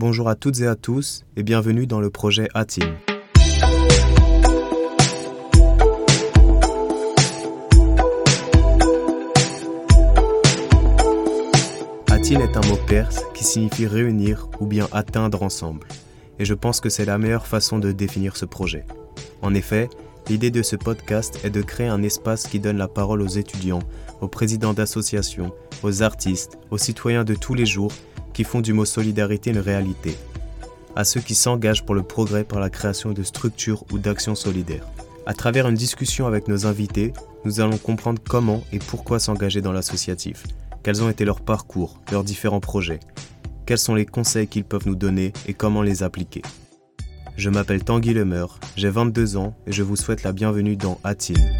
Bonjour à toutes et à tous et bienvenue dans le projet ATIN. ATIN est un mot perse qui signifie réunir ou bien atteindre ensemble. Et je pense que c'est la meilleure façon de définir ce projet. En effet, l'idée de ce podcast est de créer un espace qui donne la parole aux étudiants, aux présidents d'associations, aux artistes, aux citoyens de tous les jours qui font du mot solidarité une réalité, à ceux qui s'engagent pour le progrès par la création de structures ou d'actions solidaires. À travers une discussion avec nos invités, nous allons comprendre comment et pourquoi s'engager dans l'associatif, quels ont été leurs parcours, leurs différents projets, quels sont les conseils qu'ils peuvent nous donner et comment les appliquer. Je m'appelle Tanguy Lemeur, j'ai 22 ans et je vous souhaite la bienvenue dans Atine.